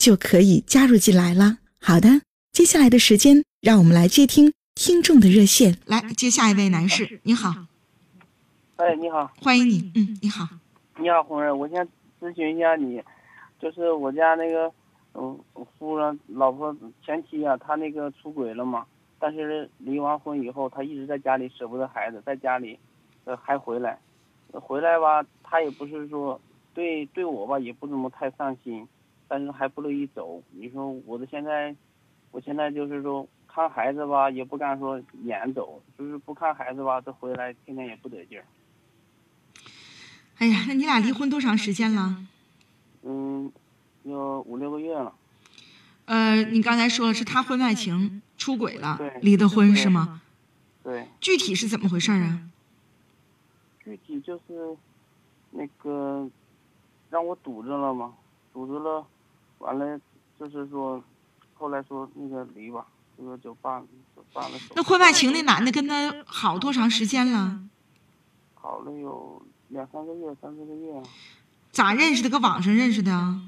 就可以加入进来了。好的，接下来的时间，让我们来接听听众的热线。来接下一位男士，你好。哎，你好，欢迎你。嗯，你好。你好，红人，我想咨询一下你，就是我家那个嗯夫人老婆前妻啊，她那个出轨了嘛？但是离完婚以后，他一直在家里舍不得孩子，在家里，呃还回来，回来吧，他也不是说对对我吧，也不怎么太上心，但是还不乐意走。你说我的现在，我现在就是说看孩子吧，也不敢说撵走，就是不看孩子吧，这回来天天也不得劲儿。哎呀，那你俩离婚多长时间了？嗯，有五六个月了。呃，你刚才说了是他婚外情出轨了，离的婚是吗？对。具体是怎么回事啊？具体就是那个让我堵着了嘛，堵着了，完了就是说，后来说那个离吧，这个就办就办了。那婚外情那男的跟他好多长时间了？好了有两三个月，三四个月。咋认识的？搁网上认识的？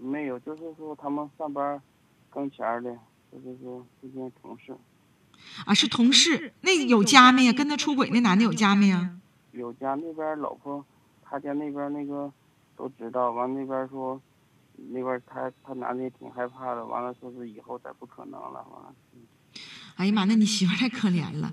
没有，就是说他们上班跟前的，就是说之间同事。啊，是同事，那有家没呀？跟他出轨那男的有家没呀？有家，那边老婆，他家那边那个都知道。完那边说，那边他他男的也挺害怕的。完了说是以后再不可能了。完了。哎呀妈，那你媳妇太可怜了。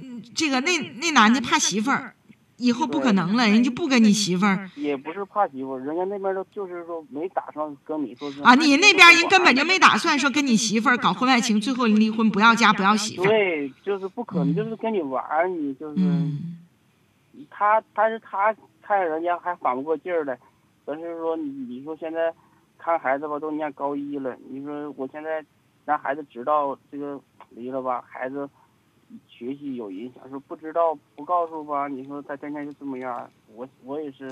嗯，这个那那男的怕媳妇儿。以后不可能了，人就不跟你媳妇儿。也不是怕媳妇儿，人家那边都就是说没打算跟你说是。啊，你那边人根本就没打算说跟你媳妇儿搞婚外情，最后离婚，不要家不要媳妇儿。对，就是不可能，就是跟你玩儿，你就是。他，但是他看人家还缓不过劲儿来，但是说你说现在看孩子吧，都念高一了，你说我现在让孩子知道这个离了吧，孩子。学习有影响，说不知道不告诉吧？你说他天天就这么样，我我也是。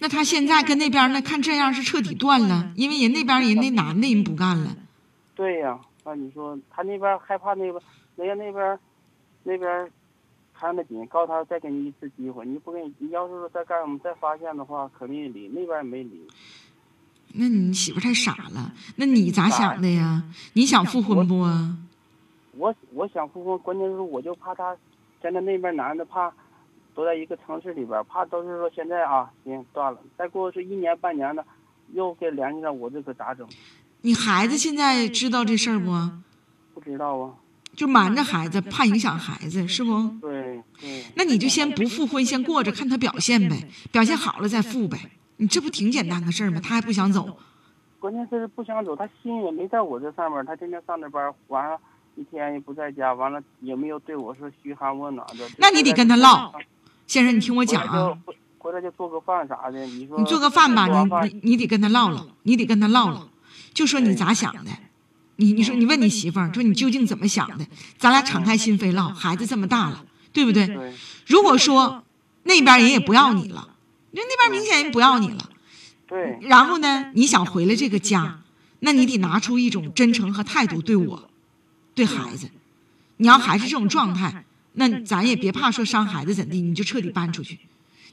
那他现在跟那边那看这样是彻底断了，因为人那边人那男的人不干了。对呀，那你说他那边害怕那个，人家那边那边看得紧，告诉他再给你一次机会，你不给你要是说再干我们再发现的话，肯定离，那边也没离。那你媳妇太傻了，那你咋想的呀？你想复婚不啊？我我想复婚，关键是我就怕他，现在那边男的怕，都在一个城市里边，怕都是说现在啊，行断了，再过是一年半年的，又给联系上，我这可咋整？你孩子现在知道这事儿不？不知道啊。就瞒着孩子，怕影响孩子，是不？对对。那你就先不复婚，先过着，看他表现呗，表现好了再复呗。你这不挺简单的事儿吗？他还不想走。关键是不想走，他心也没在我这上面，他天天上着班，完了。一天也不在家，完了也没有对我说嘘寒问暖的。那你得跟他唠，先生，你听我讲啊。回来就做个饭啥的，你说。你做个饭吧，你你你得跟他唠唠，你得跟他唠唠，就说你咋想的，你你说你问你媳妇儿，说你究竟怎么想的，咱俩敞开心扉唠。孩子这么大了，对不对？如果说那边人也不要你了，那那边明显人不要你了。对。然后呢，你想回来这个家，那你得拿出一种真诚和态度对我。对孩子，你要还是这种状态，那咱也别怕说伤孩子怎地，你就彻底搬出去。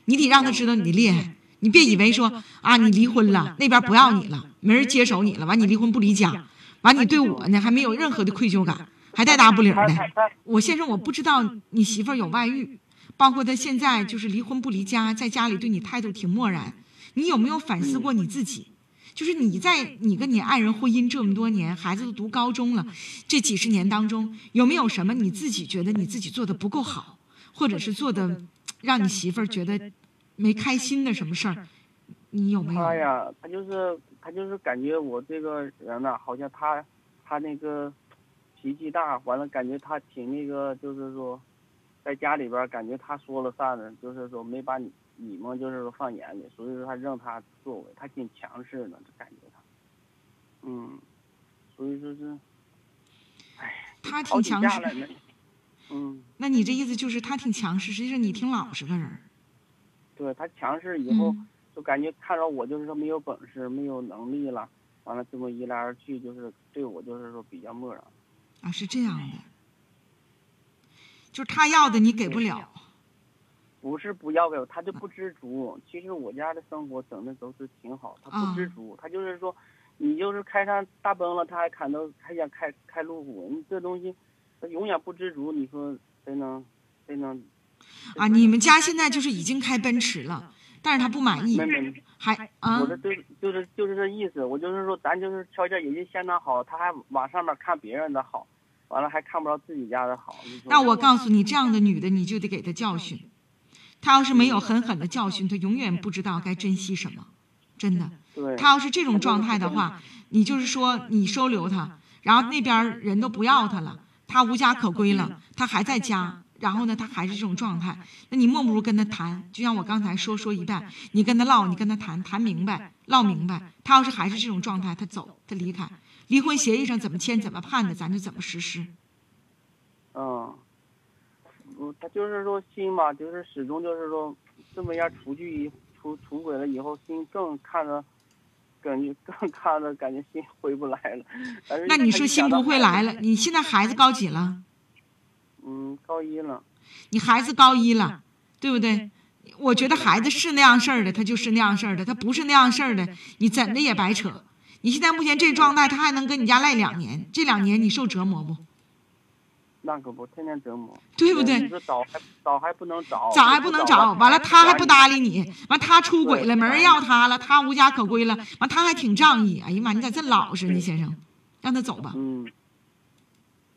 你得让他知道你的厉害，你别以为说啊，你离婚了，那边不要你了，没人接手你了，完你离婚不离家，完你对我呢还没有任何的愧疚感，还带大不领的。我先生我不知道你媳妇有外遇，包括他现在就是离婚不离家，在家里对你态度挺漠然。你有没有反思过你自己？就是你在你跟你爱人婚姻这么多年，孩子都读高中了，这几十年当中，有没有什么你自己觉得你自己做的不够好，或者是做的让你媳妇儿觉得没开心的什么事儿？你有没有？他呀，他就是他就是感觉我这个人呐，好像他他那个脾气大，完了感觉他挺那个，就是说，在家里边儿感觉他说了算的，就是说没把你你们就是说放眼里，所以说他让他作为，他挺强势的，就感觉他，嗯，所以说是，哎，他挺强势，嗯，那你这意思就是他挺强势，实际上你挺老实个人。对他强势以后。嗯就感觉看着我就是说没有本事、没有能力了，完了这么一来二去，就是对我就是说比较漠然。啊，是这样的，就是他要的你给不了，不是不要给我，他就不知足。其实我家的生活整的都是挺好，他不知足，他就是说，你就是开上大奔了，他还看到还想开开路虎，你这东西，他永远不知足。你说谁能谁能？啊，你们家现在就是已经开奔驰了，但是他不满意没，没，还啊我，这对就是就是这意思。我就是说，咱就是条件已经相当好，他还往上面看别人的好，完了还看不着自己家的好。那我告诉你，这样的女的你就得给她教训，她要是没有狠狠的教训，她永远不知道该珍惜什么，真的。对，她要是这种状态的话，你就是说你收留她，然后那边人都不要她了，她无家可归了，她还在家，然后呢，她还是这种状态，那你莫不如跟她谈，就像我刚才说说一半，你跟她唠，你跟她谈谈明白，唠明白，她要是还是这种状态，她走，她离开，离婚协议上怎么签怎么判的，咱就怎么实施。嗯，嗯，他就是说心嘛，就是始终就是说，这么样出去出出轨了以后，心更看着，感觉更看着感觉心回不来了。那你说心不会来了？你现在孩子高几了？嗯，高一了。你孩子高一了，对不对？我觉得孩子是那样事儿的，他就是那样事儿的；他不是那样事儿的，你怎的也白扯。你现在目前这状态，他还能跟你家赖两年，这两年你受折磨不？那可不，天天折磨，对不对你说找还找还不能找，咋还不能找？完了他还不搭理你。完他出轨了，没人要他了，他无家可归了，完他还挺仗义。哎呀妈，你咋这老实呢，先生？让他走吧。嗯，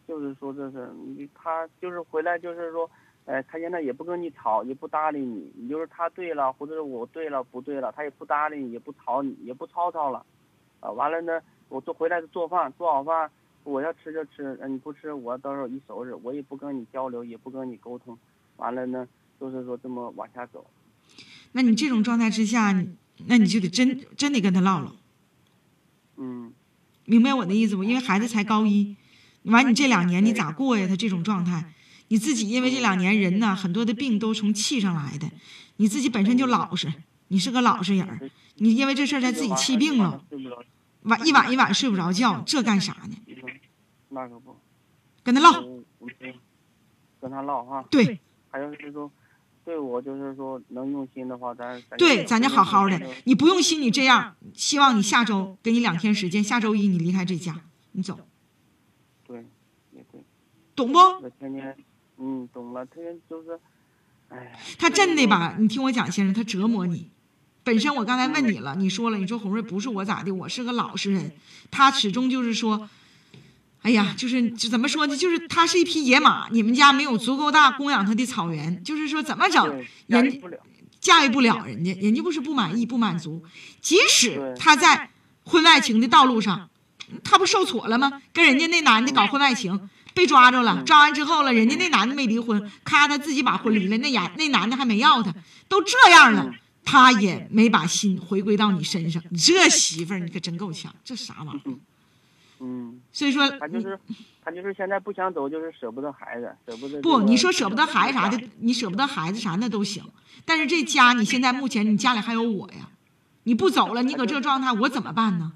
就是说这是你他就是回来就是说，哎，他现在也不跟你吵，也不搭理你，你就是他对了，或者是我对了不对了，他也不搭理你，也不吵你，也不吵吵了，啊，完了呢，我做回来做饭，做好饭，我要吃就吃，呃你不吃我到时候一收拾，我也不跟你交流，也不跟你沟通，完了呢，就是说这么往下走，那你这种状态之下，你那你就得真真得跟他唠唠。嗯，明白我的意思不？因为孩子才高一，完你这两年你咋过呀？他这种状态，你自己因为这两年人呢，很多的病都从气上来的，你自己本身就老实，你是个老实人儿，你因为这事儿才自己气病了，晚一晚一晚睡不着觉，这干啥呢？嗯那可不，跟他唠，跟他唠哈。对还有就是说，对我就是说能用心的话，咱咱对，咱就好好的，你不用心，你这样，希望你下周给你两天时间，下周一你离开这家，你走，对，也对，懂不？我天天，嗯，懂了，天天就是，哎，他真的吧？你听我讲，先生，他折磨你。本身我刚才问你了，你说了，你说红瑞不是我咋的，我是个老实人。他始终就是说，哎呀，就是就怎么说呢？就是他是一匹野马，你们家没有足够大供养他的草原，就是说怎么整，人驾驭不了人家，人家不是不满意、不满足，即使他在婚外情的道路上，他不受挫了吗？跟人家那男的搞婚外情，被抓着了，抓完之后了，人家那男的没离婚，咔，他自己把婚离了，那男那男的还没要他，都这样了，他也没把心回归到你身上，你这媳妇儿你可真够呛，这啥玩意儿？嗯，所以说，他就是，他就是现在不想走，就是舍不得孩子，舍不得这不，你说舍不得孩子啥的，你舍不得孩子啥那都行，但是这家你现在目前你家里还有我呀，你不走了，你搁这状态，我怎么办呢？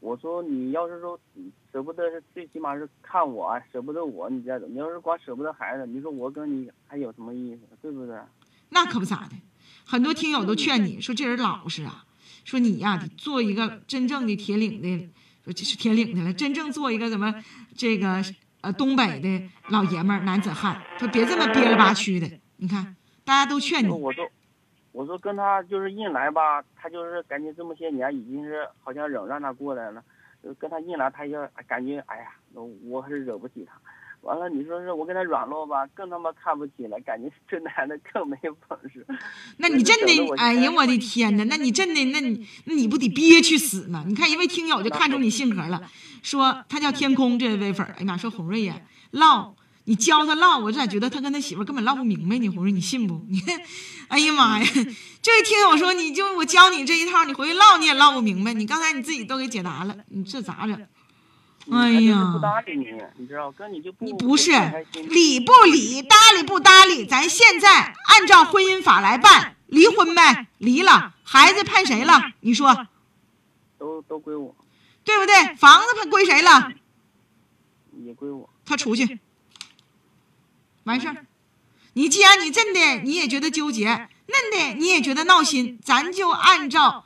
我说你要是说舍不得，是最起码是看我啊舍不得我，你再走。你要是光舍不得孩子，你说我跟你还有什么意思，对不对？那可不咋的，很多听友都劝你说这人老实啊，说你呀、做一个真正的铁岭的，说这是铁岭的了，真正做一个怎么这个呃东北的老爷们儿男子汉，说别这么憋了吧屈的。你看，大家都劝你，我都，我说跟他就是硬来吧，他就是感觉这么些年已经是好像忍让他过来了，跟他硬来，他就感觉哎呀，我还是惹不起他。完了，你说是我跟他软弱吧，更他妈看不起了，感觉这男的更没有本事。那你真的，哎呀，我的天哪！那你真的，那你那你不得憋屈死吗？你看一位听友就看出你性格了，说他叫天空这位粉儿，哎呀妈，说红瑞呀，唠你教他唠，我咋觉得他跟他媳妇根本唠不明白呢？红瑞，你信不？你看，哎呀妈呀，这位听友说你就我教你这一套，你回去唠你也唠不明白。你刚才你自己都给解答了，你这咋整？哎呀，不搭理你，你知道，跟你就不你不是理不理，搭理不搭理，咱现在按照婚姻法来办，离婚呗，离了，孩子判谁了？你说，都都归我，对不对？房子判归谁了？也归我。他出去，完事儿。你既然你真的你也觉得纠结，嫩的你也觉得闹心，咱就按照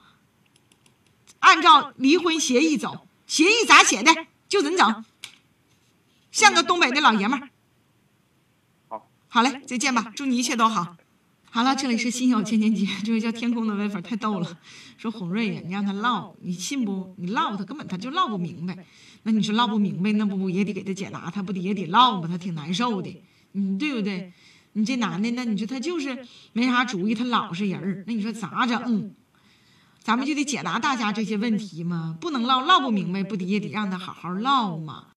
按照离婚协议走，协议咋写的？就怎整，像个东北的老爷们儿。好，好嘞，再见吧，祝你一切都好。好了，这里是心有千千结，这位叫天空的微粉太逗了，说红瑞呀，你让他唠，你信不？你唠他根本他就唠不明白。那你说唠不明白，那不也得给他解答？他不得也得唠吗？他挺难受的，你，对不对？你这男的，那你说他就是没啥主意，他老实人儿，那你说咋整？咱们就得解答大家这些问题嘛，不能唠唠不明白，不得也得让他好好唠嘛。